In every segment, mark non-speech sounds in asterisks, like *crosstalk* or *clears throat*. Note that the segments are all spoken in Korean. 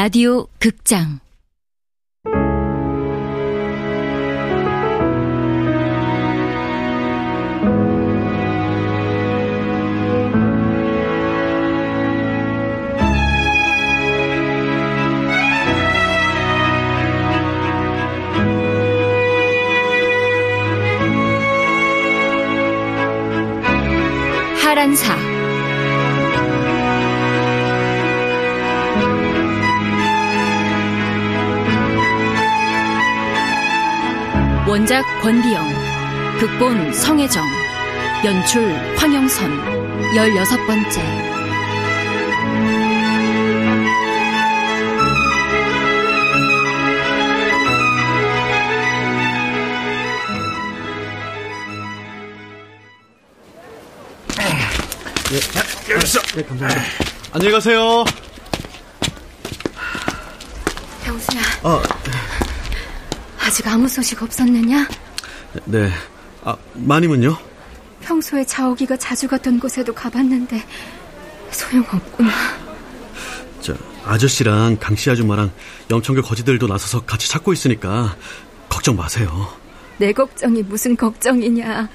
라디오 극장 원작 권비영, 극본 성혜정, 연출 황영선, 열여섯 번째. 네, 여기서. 네, 감사합니다. 안녕히 가세요. 병수야. 어. 아직 아무 소식 없었느냐? 네. 아, 마님은요? 평소에 자오기가 자주 갔던 곳에도 가봤는데 소용없구나. 저 아저씨랑 강씨 아줌마랑 영천교 거지들도 나서서 같이 찾고 있으니까 걱정 마세요. 내 걱정이 무슨 걱정이냐.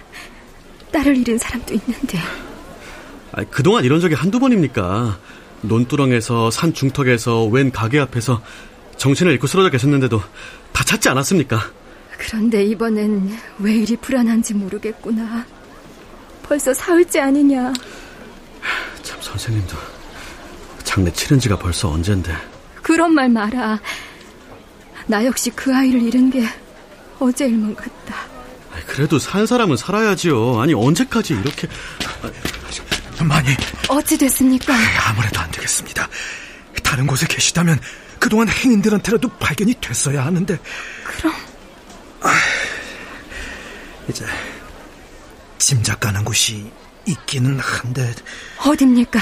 딸을 잃은 사람도 있는데. 아, 그동안 이런 적이 한두 번입니까? 논두렁에서 산 중턱에서 웬 가게 앞에서 정신을 잃고 쓰러져 계셨는데도 다 찾지 않았습니까? 그런데 이번엔 왜 이리 불안한지 모르겠구나. 벌써 사흘째 아니냐. 참 선생님도 장례 치른 지가 벌써 언젠데. 그런 말 마라. 나 역시 그 아이를 잃은 게 어제 일만 같다. 그래도 산 사람은 살아야지요. 아니 언제까지 이렇게... 많이... 어찌 됐습니까? 아무래도 안 되겠습니다. 다른 곳에 계시다면 그동안 행인들한테라도 발견이 됐어야 하는데. 그럼. 아, 이제 짐작 가는 곳이 있기는 한데. 어딥니까?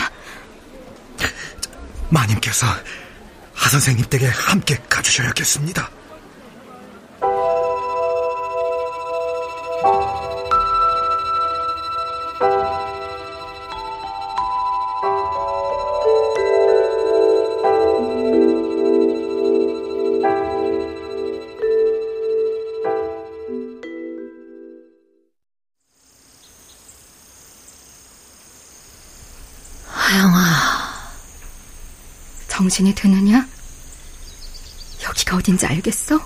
마님께서 하 선생님 댁에 함께 가주셔야겠습니다. 정신이 드느냐? 여기가 어딘지 알겠어?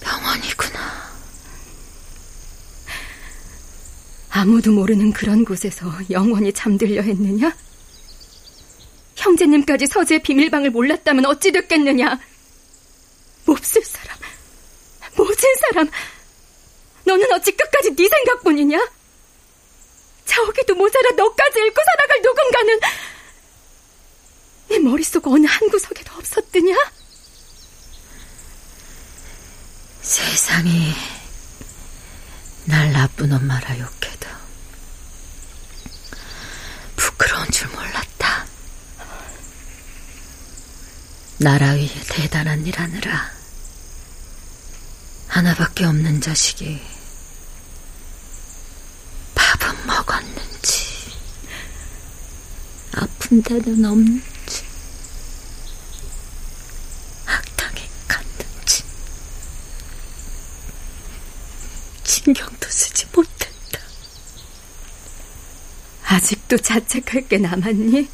병원이구나. 아무도 모르는 그런 곳에서 영원히 잠들려 했느냐? 형제님까지 서재의 비밀방을 몰랐다면 어찌 됐겠느냐? 몹쓸 사람, 모진 사람, 너는 어찌 끝까지 네 생각뿐이냐? 저기도 모자라 너까지 잃고 살아갈 누군가는 네 머릿속 어느 한 구석에도 없었더냐? 세상이 날 나쁜 엄마라 욕해도 부끄러운 줄 몰랐다. 나라 위에 대단한 일 하느라 하나밖에 없는 자식이 먹었는지, 데는 없는지, 학당에 갔는지, 신경도 쓰지 못했다. 아직도 자책할 게 남았니?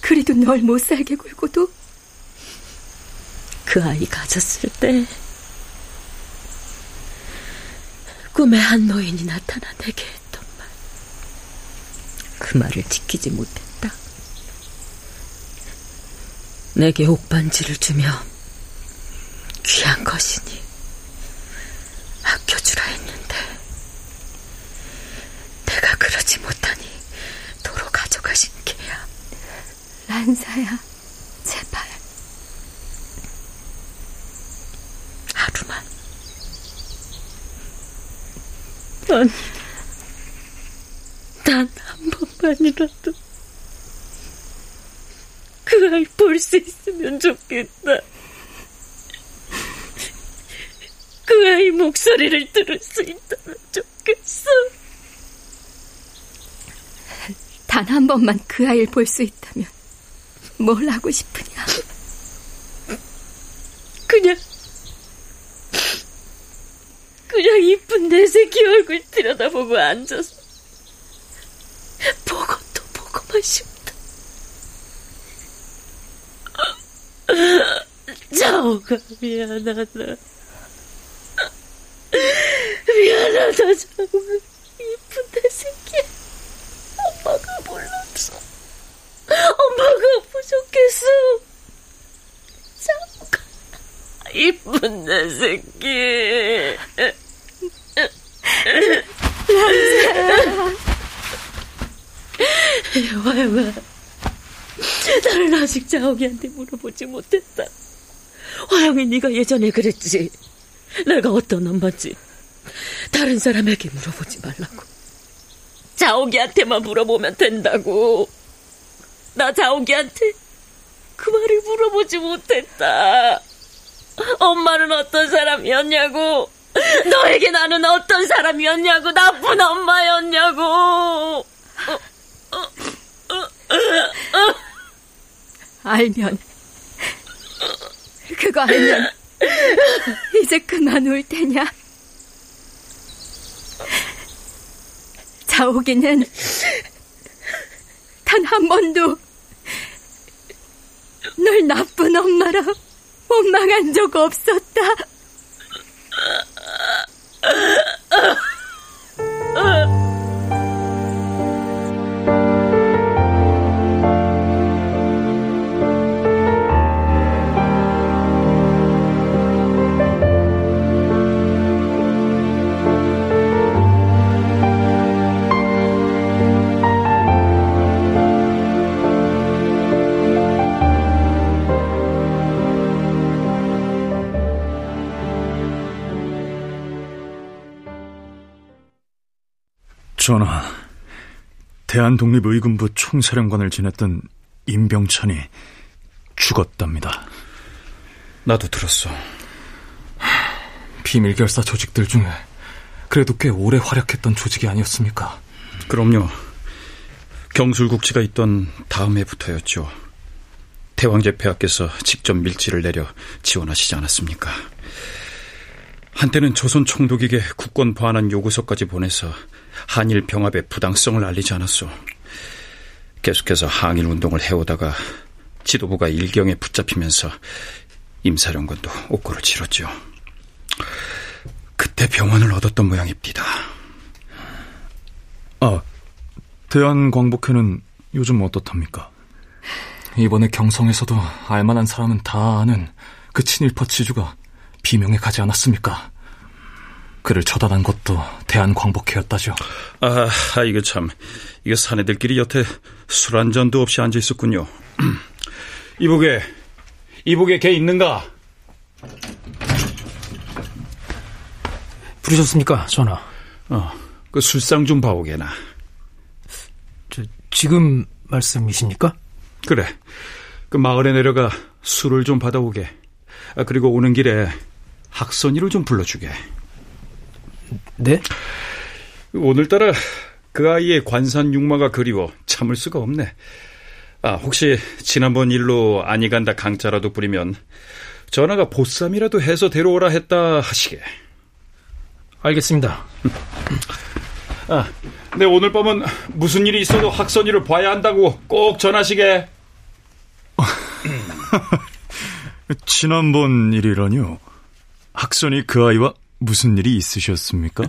그리도 널 못 살게 굴고도? 그 아이 가졌을 때, 꿈에 한 노인이 나타나 내게. 그 말을 지키지 못했다. 내게 옥반지를 주며 귀한 것이니 아껴주라 했는데 내가 그러지 못하니 도로 가져가신 게야. 란사야, 제발. 아니, 단 한 번만이라도 그 아이 볼 수 있으면 좋겠다. 그 아이 목소리를 들을 수 있다면 좋겠어. 단 한 번만 그 아이를 볼 수 있다면 뭘 하고 싶으냐? 그냥 그냥 이쁜 내 새끼 얼굴 들여다보고 보고 또 보고만 싶다. 자오가 미안하다. 미안하다, 자오가. 이쁜 내 새끼. 엄마가 몰랐어. 엄마가 부족했어. 자오가. 이쁜 내 새끼. *laughs* 화영아, 나는 아직 자옥이한테 물어보지 못했다. 화영이 네가 예전에 그랬지. 내가 어떤 엄마지. 다른 사람에게 물어보지 말라고. 자옥이한테만 물어보면 된다고. 나 자옥이한테 그 말을 물어보지 못했다. 엄마는 어떤 사람이었냐고. 너에게 나는 어떤 사람이었냐고. 나쁜 엄마였냐고. 알면 그거 알면 이제 그만 울 테냐? 자옥이는 단 한 번도 널 나쁜 엄마라 원망한 적 없었다. 대한독립의군부 총사령관을 지냈던 임병찬이 죽었답니다. 나도 들었어. 비밀결사 조직들 중에 그래도 꽤 오래 활약했던 조직이 아니었습니까? 그럼요. 경술국지가 있던 다음 해부터였죠. 태왕제 폐하께서 직접 밀지를 내려 지원하시지 않았습니까? 한때는 조선 총독에게 국권 보완한 요구서까지 보내서 한일 병합의 부당성을 알리지 않았소. 계속해서 항일 운동을 해오다가 지도부가 일경에 붙잡히면서 임사령관도 옥고를 치렀죠. 그때 병원을 얻었던 모양입니다. 아, 대한광복회는 요즘 어떻답니까? 이번에 경성에서도 알만한 사람은 다 아는 그 친일파 지주가 비명에 가지 않았습니까? 그를 처단한 것도 대한광복회였다죠. 아, 이거 참, 이거 사내들끼리 여태 술 한 잔도 없이 앉아 있었군요. *clears throat* 이복에, 이복에 걔 있는가? 부르셨습니까, 전하? 어, 그 술상 좀 봐오게나. 저, 지금 말씀이십니까? 그래. 그 마을에 내려가 술을 좀 받아오게. 아, 그리고 오는 길에 학선이를 좀 불러주게. 네? 오늘따라 그 아이의 관산 육마가 그리워 참을 수가 없네. 아, 혹시 지난번 일로 아니 간다 강자라도 부리면 전화가 보쌈이라도 해서 데려오라 했다 하시게. 알겠습니다. *laughs* 아, 네, 오늘 밤은 무슨 일이 있어도 학선이를 봐야 한다고 꼭 전하시게. *laughs* 지난번 일이라뇨? 학선이 그 아이와 무슨 일이 있으셨습니까?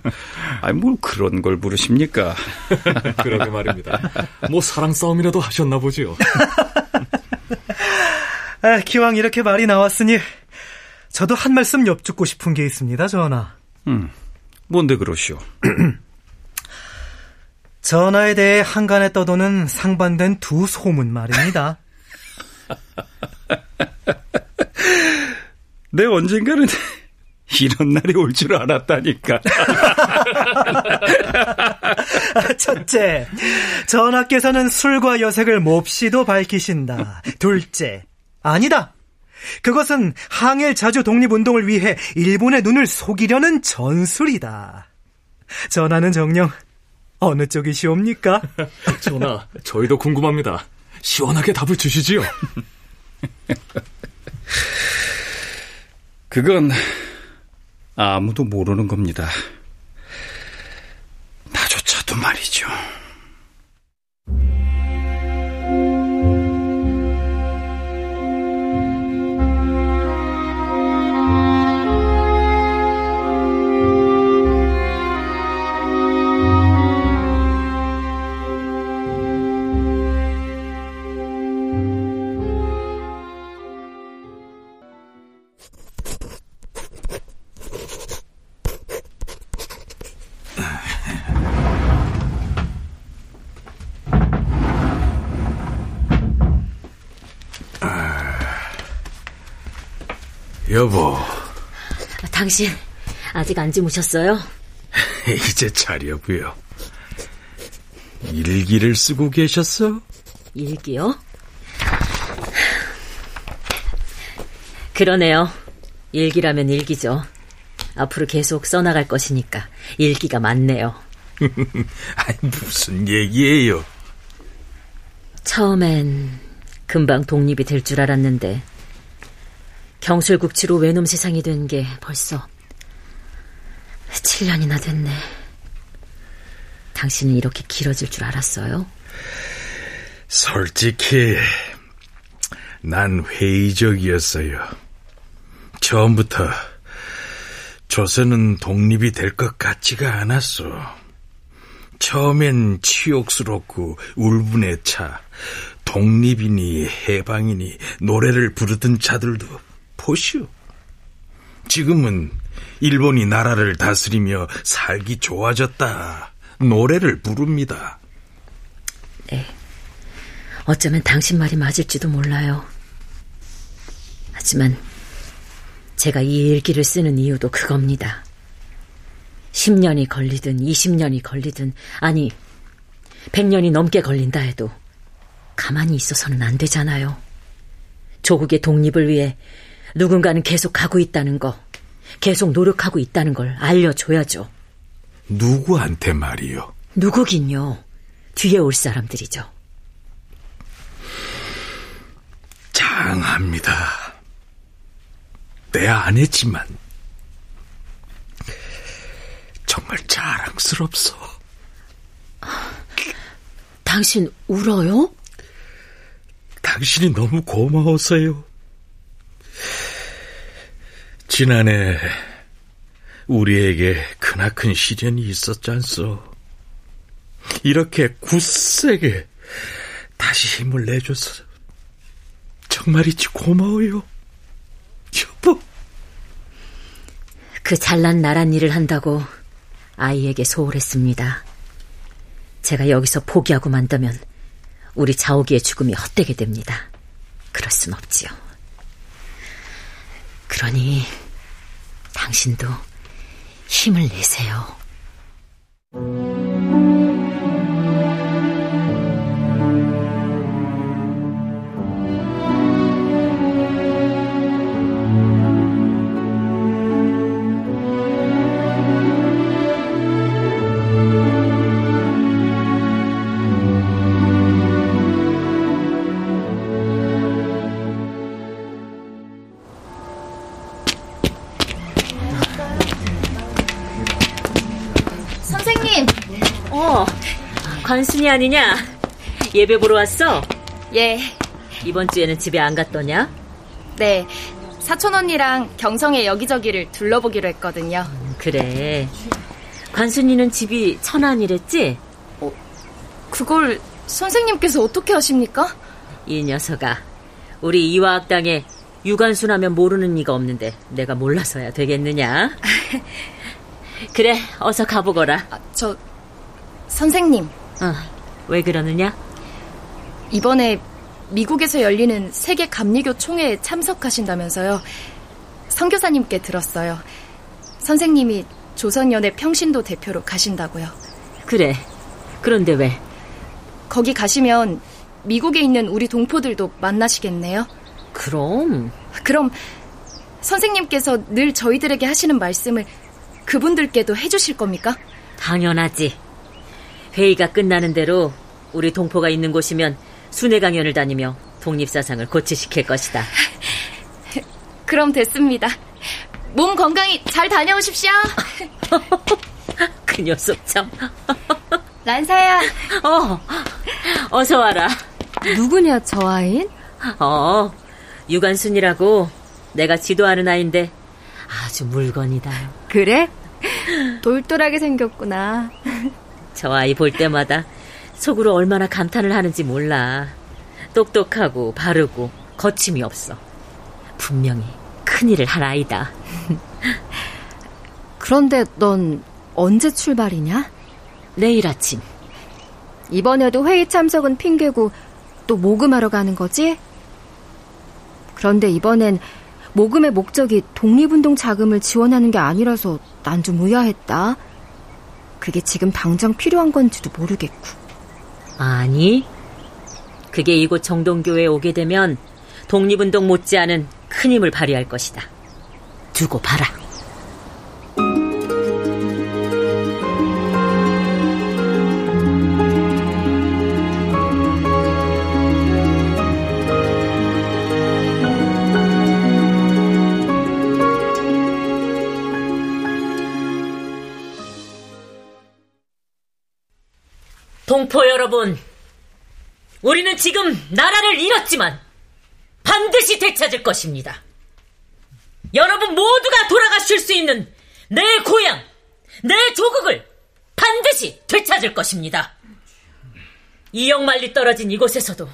*laughs* 아니, 뭘 그런 걸 물으십니까? *laughs* 그러게 말입니다. 뭐 사랑 싸움이라도 하셨나 보지요. *laughs* 아, 기왕 이렇게 말이 나왔으니 저도 한 말씀 엽죽고 싶은 게 있습니다, 전하. 음, 뭔데 그러시오? *clears throat* 전하에 대해 한간에 떠도는 상반된 두 소문 말입니다. 내 언젠가는 이런 날이 올 줄 알았다니까. *laughs* 첫째, 전하께서는 술과 여색을 몹시도 밝히신다. 둘째, 아니다. 그것은 항일 자주 독립운동을 위해 일본의 눈을 속이려는 전술이다. 전하는 정녕 어느 쪽이시옵니까? *laughs* 전하, 저희도 궁금합니다. 시원하게 답을 주시지요. *laughs* 그건 아무도 모르는 겁니다. 나조차도 말이죠. 여보. 당신 아직 안 주무셨어요? *laughs* 이제 자려고요. 일기를 쓰고 계셨어? 일기요? 그러네요. 일기라면 일기죠. 앞으로 계속 써나갈 것이니까 일기가 많네요. *laughs* 아니, 무슨 얘기예요? 처음엔 금방 독립이 될 줄 알았는데 경술국치로 외놈 세상이 된 게 벌써 7년이나 됐네. 당신은 이렇게 길어질 줄 알았어요? 솔직히 난 회의적이었어요. 처음부터 조선은 독립이 될 것 같지가 않았어. 처음엔 치욕스럽고 울분에 차 독립이니 해방이니 노래를 부르던 자들도 보시오. 지금은 일본이 나라를 다스리며 살기 좋아졌다. 노래를 부릅니다. 네. 어쩌면 당신 말이 맞을지도 몰라요. 하지만 제가 이 일기를 쓰는 이유도 그겁니다. 10년이 걸리든 20년이 걸리든 아니 100년이 넘게 걸린다 해도 가만히 있어서는 안 되잖아요. 조국의 독립을 위해 누군가는 계속 가고 있다는 거, 계속 노력하고 있다는 걸 알려줘야죠. 누구한테 말이요? 누구긴요. 뒤에 올 사람들이죠. 장합니다. 내 아내지만 정말 자랑스럽소. 당신 울어요? 당신이 너무 고마워서요. 지난해 우리에게 크나큰 시련이 있었지 않소. 이렇게 굳세게 다시 힘을 내줘서 정말이지 고마워요. 여보. 그 잘난 나란 일을 한다고 아이에게 소홀했습니다. 제가 여기서 포기하고 만다면 우리 자오기의 죽음이 헛되게 됩니다. 그럴 순 없지요. 그러니 당신도 힘을 내세요. 관순이 아니냐? 예배 보러 왔어? 예. 이번 주에는 집에 안 갔더냐? 네. 사촌 언니랑 경성의 여기저기를 둘러보기로 했거든요. 음, 그래. 관순이는 집이 천안이랬지? 어, 그걸 선생님께서 어떻게 아십니까? 이 녀석아. 우리 이화학당에 유관순 하면 모르는 이가 없는데 내가 몰라서야 되겠느냐? *laughs* 그래, 어서 가보거라. 아, 저, 선생님. 어, 왜 그러느냐? 이번에 미국에서 열리는 세계 감리교 총회에 참석하신다면서요. 선교사님께 들었어요. 선생님이 조선연의 평신도 대표로 가신다고요. 그래. 그런데 왜? 거기 가시면 미국에 있는 우리 동포들도 만나시겠네요. 그럼. 그럼 선생님께서 늘 저희들에게 하시는 말씀을 그분들께도 해주실 겁니까? 당연하지. 회의가 끝나는 대로 우리 동포가 있는 곳이면 순회 강연을 다니며 독립사상을 고치시킬 것이다. 그럼 됐습니다. 몸 건강히 잘 다녀오십시오. *laughs* 그 녀석 참. *laughs* 란사야. 어, 어서 와라. 누구냐, 저 아인? 어, 유관순이라고 내가 지도하는 아인데 아주 물건이다. 그래? 돌돌하게 생겼구나. 저 아이 볼 때마다 속으로 얼마나 감탄을 하는지 몰라. 똑똑하고 바르고 거침이 없어. 분명히 큰일을 할 아이다. *laughs* 그런데 넌 언제 출발이냐? 내일 아침. 이번에도 회의 참석은 핑계고 또 모금하러 가는 거지? 그런데 이번엔 모금의 목적이 독립운동 자금을 지원하는 게 아니라서 난 좀 의아했다. 그게 지금 당장 필요한 건지도 모르겠고. 아니, 그게 이곳 정동교회에 오게 되면 독립운동 못지않은 큰 힘을 발휘할 것이다. 두고 봐라. 여러분, 우리는 지금 나라를 잃었지만 반드시 되찾을 것입니다. 여러분 모두가 돌아가실 수 있는 내 고향, 내 조국을 반드시 되찾을 것입니다. 이역만리 떨어진 이곳에서도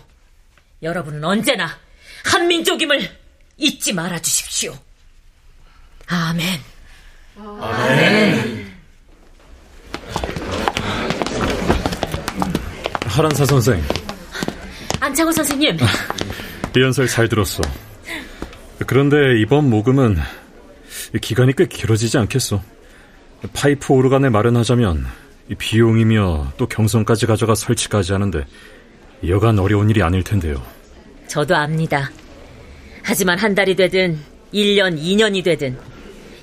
여러분은 언제나 한민족임을 잊지 말아 주십시오. 아멘. 아멘. 하란사 선생. 안창호 선생님. 리언설 잘 들었어. 그런데 이번 모금은 기간이 꽤 길어지지 않겠어. 파이프 오르간을 마련하자면 비용이며 또 경선까지 가져가 설치까지 하는데 여간 어려운 일이 아닐 텐데요. 저도 압니다. 하지만 한 달이 되든 1년, 2년이 되든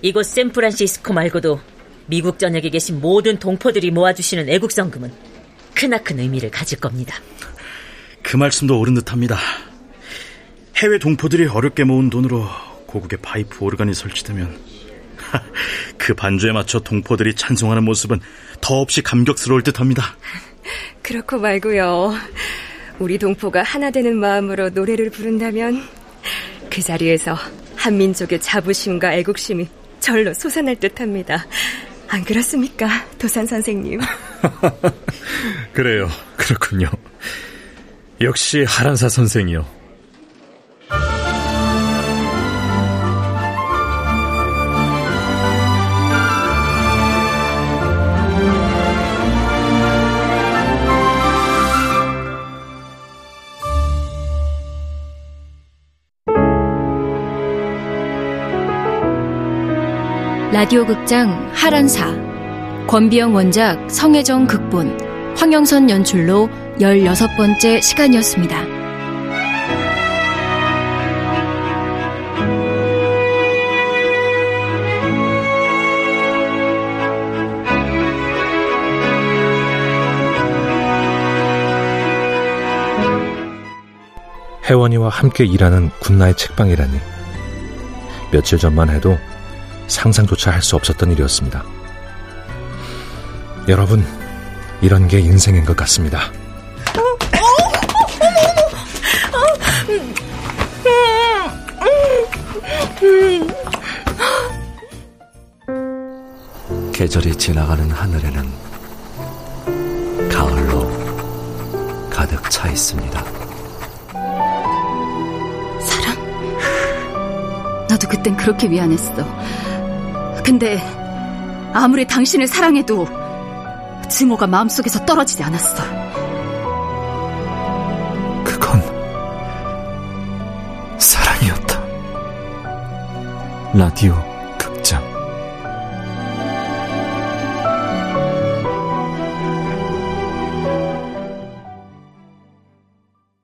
이곳 샌프란시스코 말고도 미국 전역에 계신 모든 동포들이 모아주시는 애국성금은 크나큰 의미를 가질 겁니다. 그 말씀도 옳은 듯합니다. 해외 동포들이 어렵게 모은 돈으로 고국의 파이프 오르간이 설치되면 그 반주에 맞춰 동포들이 찬송하는 모습은 더없이 감격스러울 듯합니다. 그렇고 말고요. 우리 동포가 하나 되는 마음으로 노래를 부른다면 그 자리에서 한민족의 자부심과 애국심이 절로 솟아날 듯합니다. 안 그렇습니까, 도산 선생님? *laughs* *laughs* 그래요, 그렇군요. 역시 하란사 선생이요. 라디오 극장 하란사 권비영 원작 성혜정 극본 황영선 연출로 16번째 시간이었습니다. 혜원이와 함께 일하는 군나의 책방이라니 며칠 전만 해도 상상조차 할 수 없었던 일이었습니다. 여러분, 이런 게 인생인 것 같습니다. 계절이 지나가는 하늘에는 가을로 가득 차 있습니다. 사랑? 나도 그땐 그렇게 미안했어. 근데 아무리 당신을 사랑해도 증오가 마음속에서 떨어지지 않았어. 그건 사랑이었다. 라디오